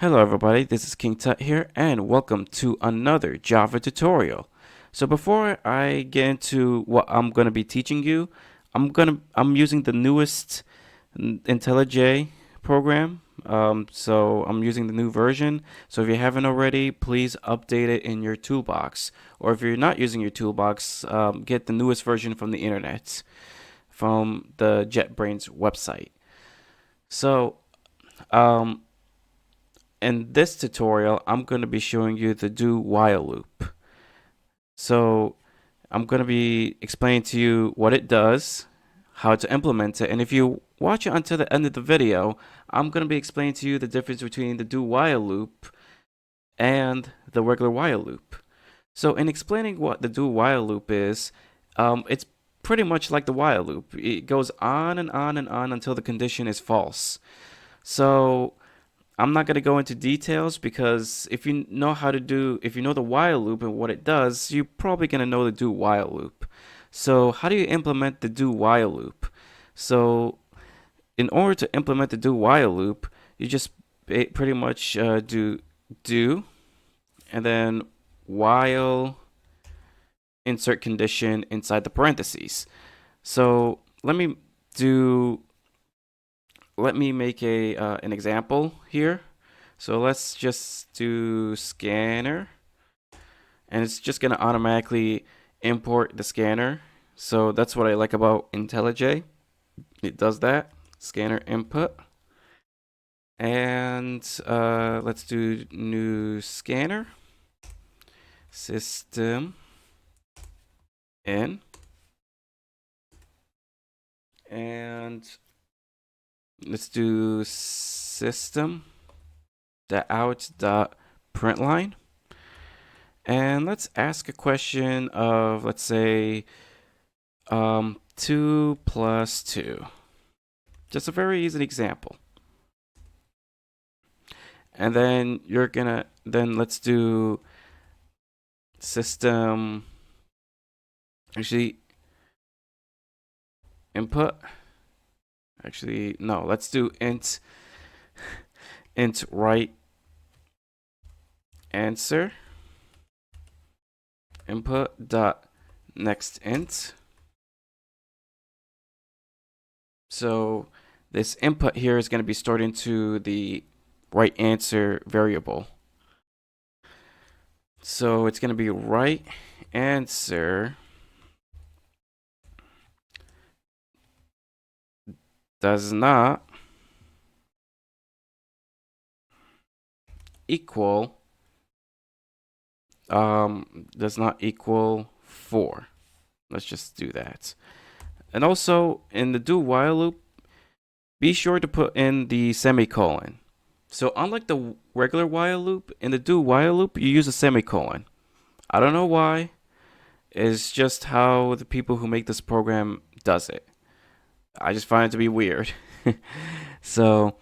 Hello everybody, this is King Tut here and welcome to another Java tutorial. So before I get into what I'm going to be teaching you, I'm going to I'm using the newest IntelliJ program. Um, so I'm using the new version. So if you haven't already, please update it in your toolbox. Or if you're not using your toolbox, um, get the newest version from the internet, from the JetBrains website. So um, in this tutorial, I'm going to be showing you the do while loop. So I'm going to be explaining to you what it does, how to implement it, and if you watch it until the end of the video, I'm going to be explaining to you the difference between the do while loop and the regular while loop. So in explaining what the do while loop is, um, it's pretty much like the while loop. It goes on and on and on until the condition is false. So I'm not going to go into details because if you know how to do, if you know the while loop and what it does, you're probably going to know the do while loop. So, how do you implement the do while loop? So, in order to implement the do while loop, you just pretty much uh, do do and then while insert condition inside the parentheses. So, let me do let me make a uh, an example here. So let's just do scanner. And it's just going to automatically import the scanner. So that's what I like about IntelliJ. It does that. Scanner input. And uh, let's do new scanner. System in. And let's do system dot out dot println and let's ask a question of let's say um, 2 plus 2 just a very easy example. And then you're gonna then let's do system actually input Actually, no, let's do int int right answer input dot next int. So this input here is going to be stored into the right answer variable. So it's going to be right answer does not equal um, does not equal 4. Let's just do that. And also in the do while loop, be sure to put in the semicolon. So unlike the regular while loop, in the do while loop, you use a semicolon. I don't know why. It's just how the people who make this program does it. I just find it to be weird. so,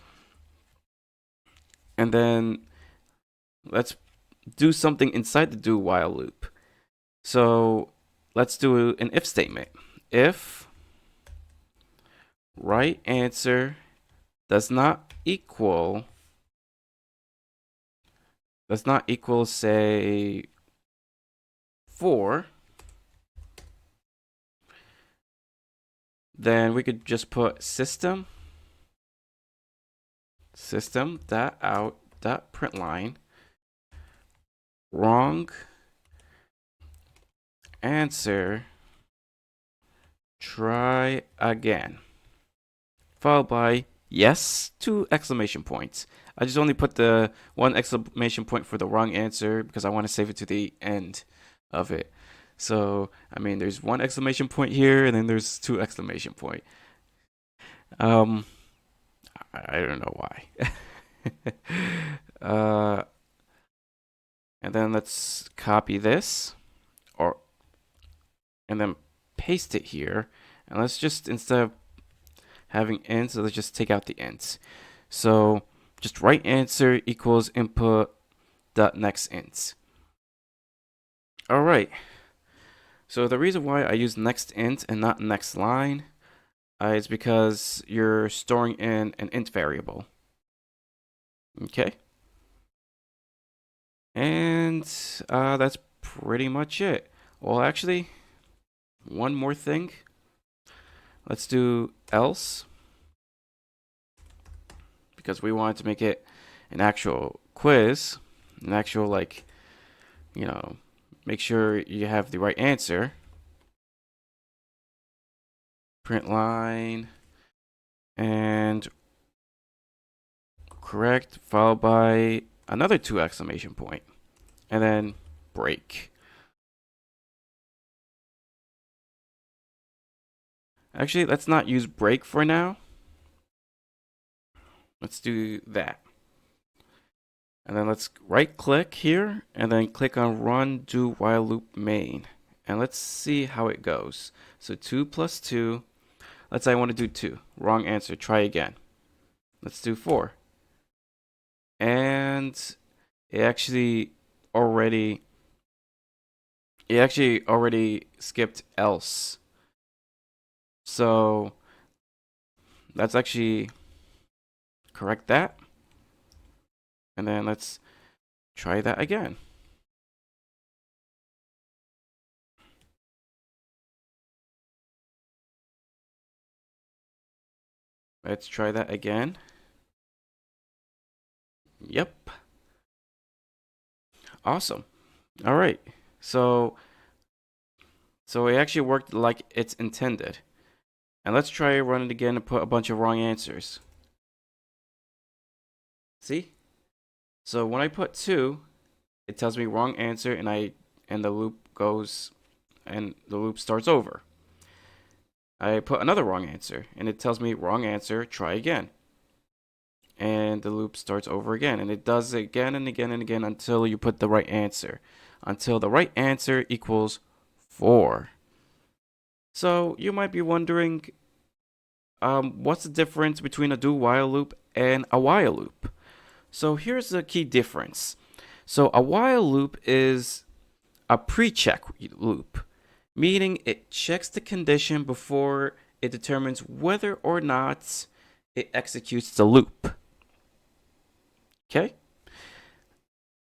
and then let's do something inside the do while loop. So let's do an if statement. If right answer does not equal does not equal say 4 then we could just put system system dot out dot println wrong answer try again followed by yes two exclamation points. I just only put the one exclamation point for the wrong answer because i want to save it to the end of it so, I mean, there's one exclamation point here, and then there's two exclamation point. Um, I, don't know why. uh, and then let's copy this, or, and then paste it here. And let's just, instead of having ints, let's just take out the ints. So, just right answer equals input dot next int. All right. So the reason why I use next int and not next line uh, is because you're storing in an int variable. Okay. And uh, that's pretty much it. Well, actually, one more thing. Let's do else. Because we wanted to make it an actual quiz, an actual, like, you know, make sure you have the right answer. Print line and correct, followed by another two exclamation point, and then break. Actually, let's not use break for now. Let's do that. And then let's right click here and then click on run do while loop main. And let's see how it goes. So 2 plus 2. Let's say I want to do 2. Wrong answer. Try again. Let's do 4. And it actually already it actually already skipped else. So let's actually correct that. And then let's try that again. Let's try that again. Yep. Awesome. All right. So so it actually worked like it's intended. And let's try run it again and put a bunch of wrong answers. See? So when I put 2, it tells me wrong answer and I and the loop goes and the loop starts over. I put another wrong answer and it tells me wrong answer, try again. And the loop starts over again and it does it again and again and again until you put the right answer. Until the right answer equals 4. So you might be wondering um, what's the difference between a do while loop and a while loop? So here's the key difference. So a while loop is a pre-check loop, meaning it checks the condition before it determines whether or not it executes the loop. Okay?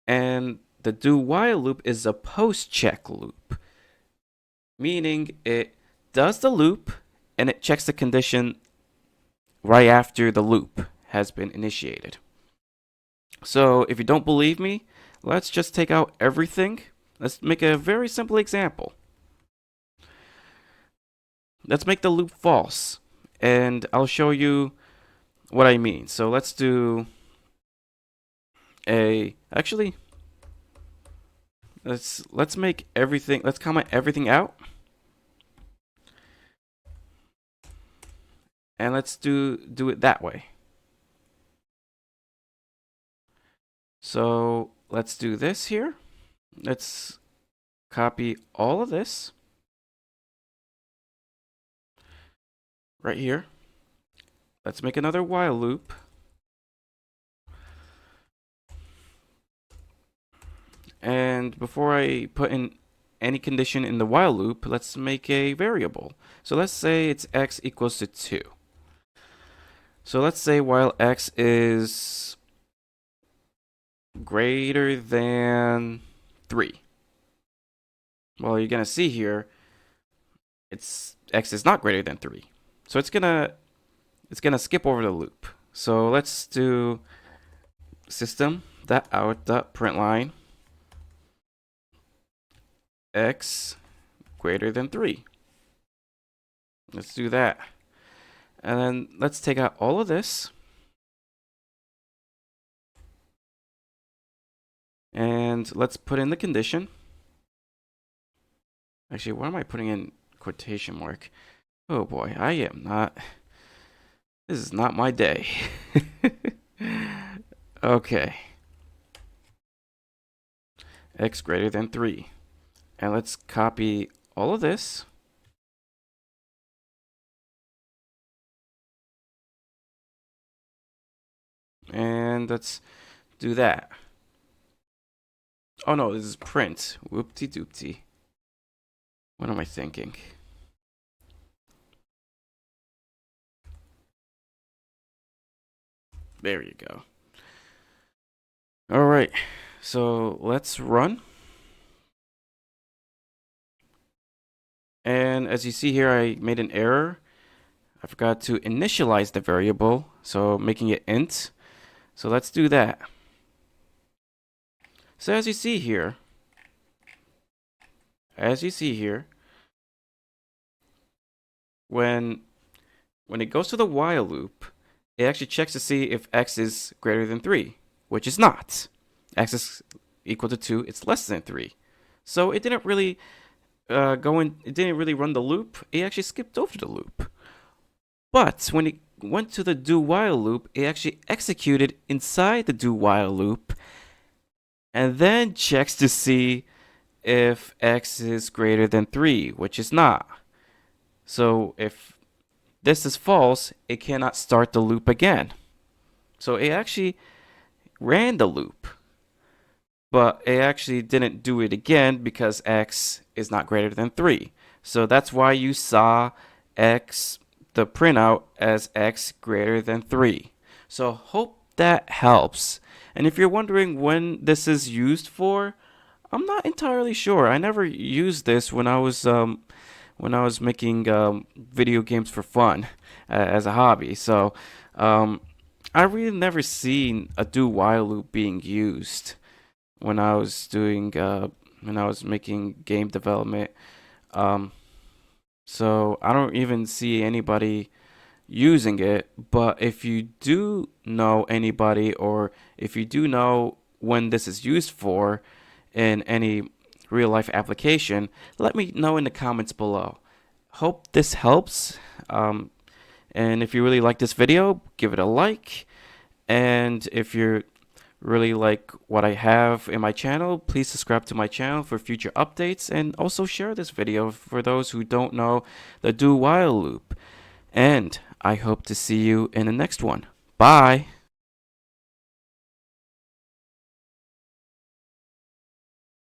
And the do while loop is a post check loop, meaning it does the loop and it checks the condition right after the loop has been initiated. So if you don't believe me, let's just take out everything. Let's make a very simple example. Let's make the loop false. And I'll show you what I mean. So let's do a actually let's let's make everything let's comment everything out. And let's do do it that way. So let's do this here. Let's copy all of this right here. Let's make another while loop. And before I put in any condition in the while loop, let's make a variable. So let's say it's x equals to 2. So let's say while x is greater than 3. Well, you're going to see here, it's x is not greater than 3. So it's going to it's going to skip over the loop. So let's do system that out dot print line x greater than 3. Let's do that. And then let's take out all of this. And let's put in the condition. Actually, why am I putting in quotation mark? Oh boy, I am not. This is not my day. okay. X greater than 3. And let's copy all of this. And let's do that. Oh no, this is print. Whoopty doopty. What am I thinking? There you go. All right, so let's run. And as you see here, I made an error. I forgot to initialize the variable, so making it int. So let's do that. So as you see here, as you see here, when when it goes to the while loop, it actually checks to see if x is greater than 3, which is not. x is equal to 2, it's less than 3. So it didn't really uh, go in, it didn't really run the loop, it actually skipped over the loop. But when it went to the do while loop, it actually executed inside the do while loop and then checks to see if x is greater than 3, which is not. So if this is false, it cannot start the loop again. So it actually ran the loop, but it actually didn't do it again because x is not greater than 3. So that's why you saw x, the printout, as x greater than 3. So hope that helps. And if you're wondering when this is used for, I'm not entirely sure. I never used this when I was um, when I was making um, video games for fun uh, as a hobby. So um, I really never seen a do while loop being used when I was doing uh, when I was making game development. Um, so I don't even see anybody using it. But if you do know anybody, or if you do know when this is used for in any real life application, let me know in the comments below. Hope this helps. Um, and if you really like this video, give it a like. And if you really like what I have in my channel, please subscribe to my channel for future updates and also share this video for those who don't know the do while loop. And I hope to see you in the next one. Bye.